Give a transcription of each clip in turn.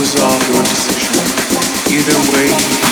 was all your decision. Either way,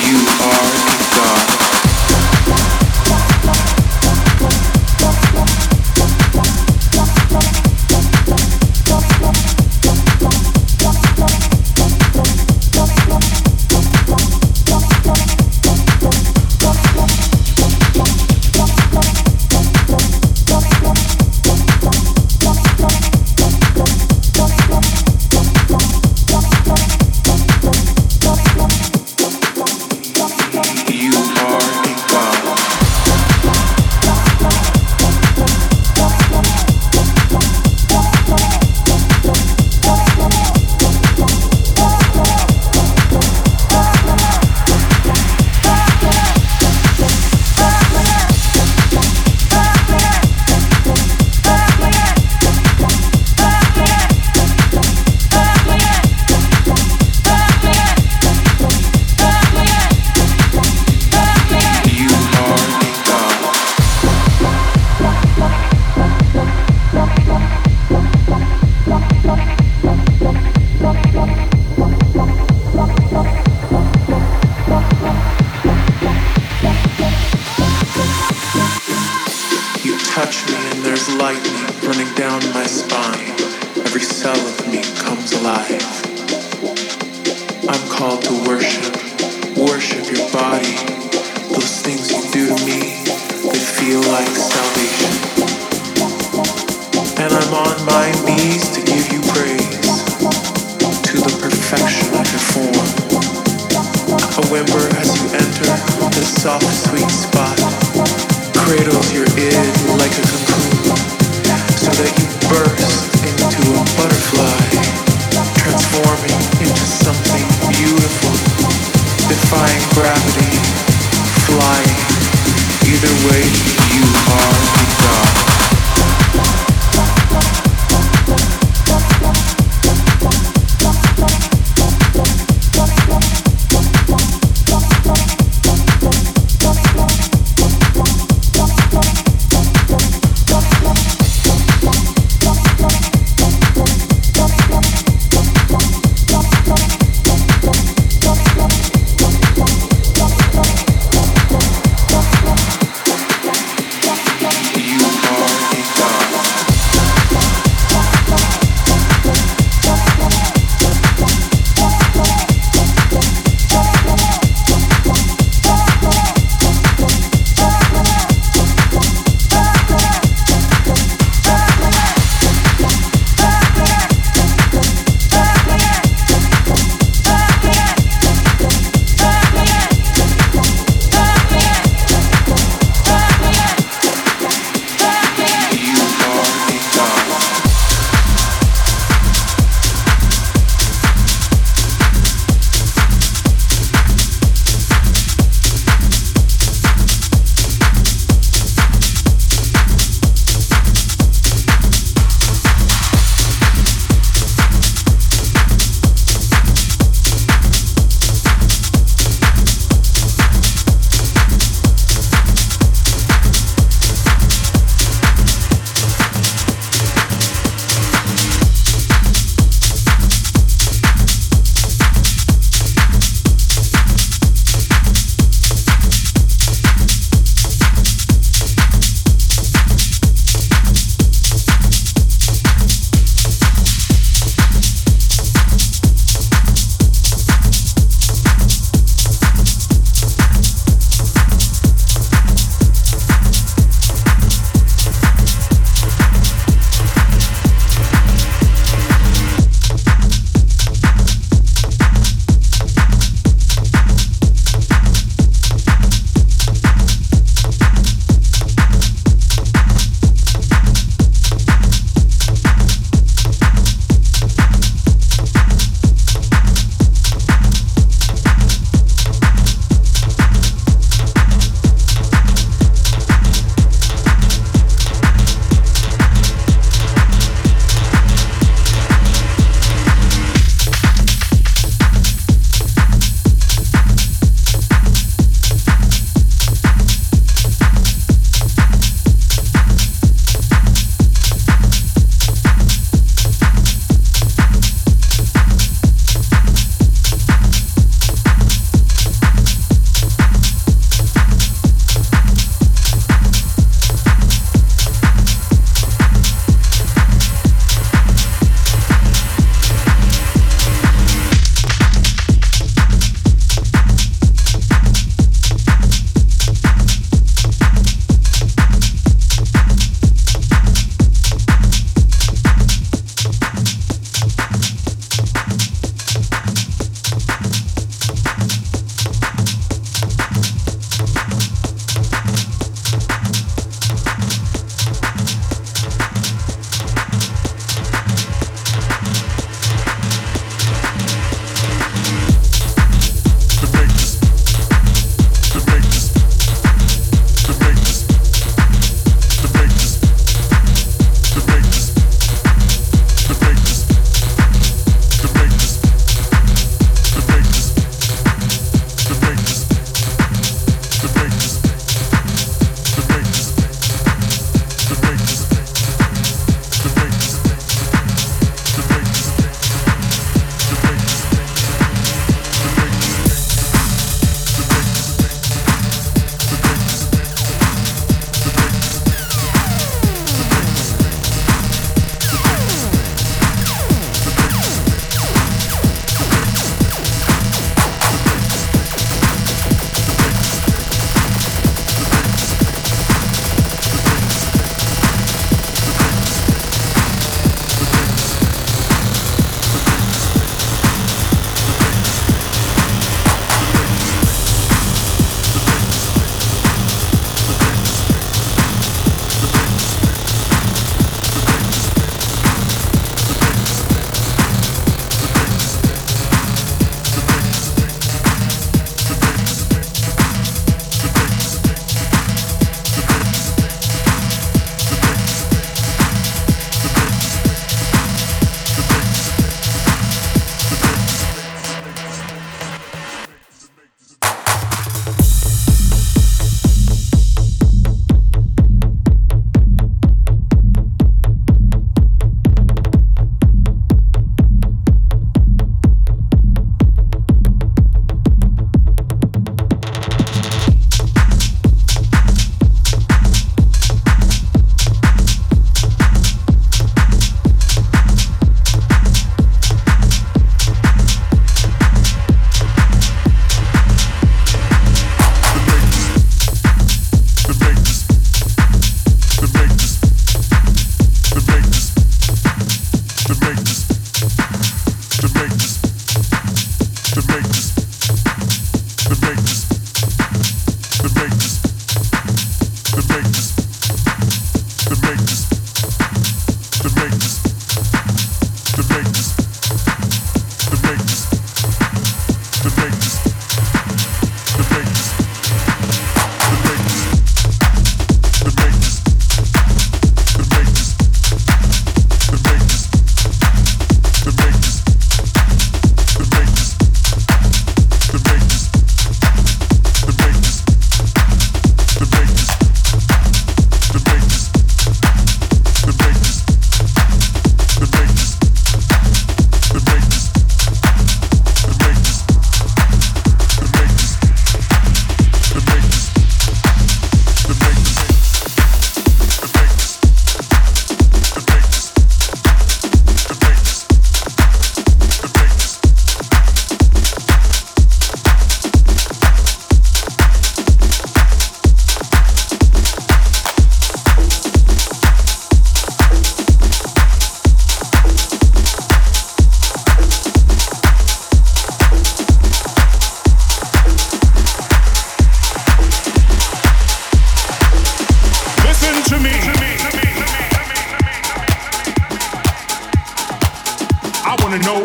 I wanna know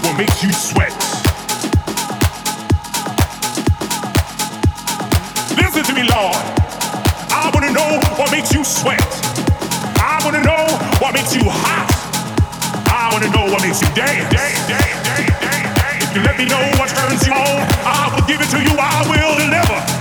what makes you sweat. Listen to me, Lord. I wanna know what makes you sweat. I wanna know what makes you hot. I wanna know what makes you dance. If you let me know what turns you on, oh, I will give it to you. I will deliver.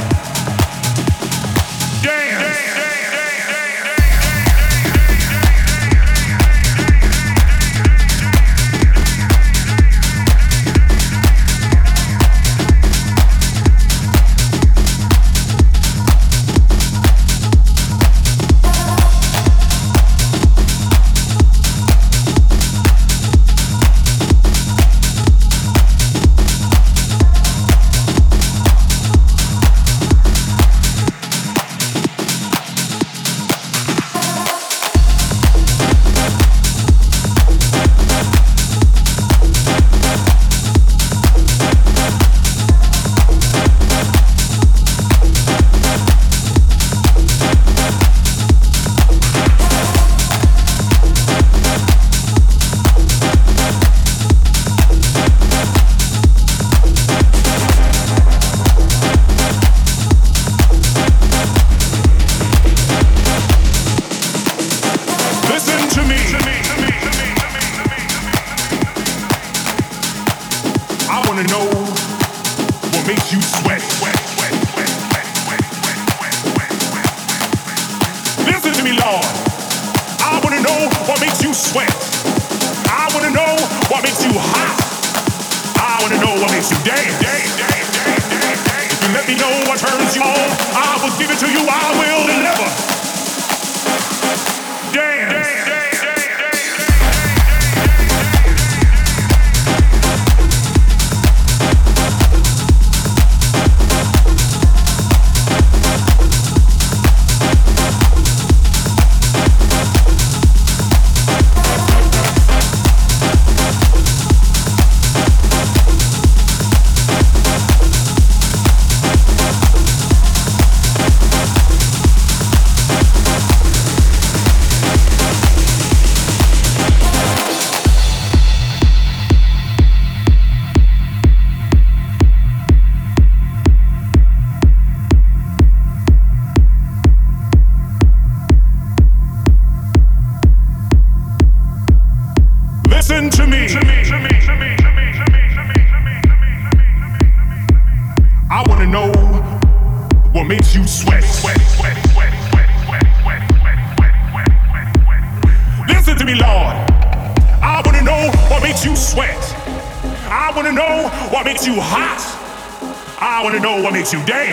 today.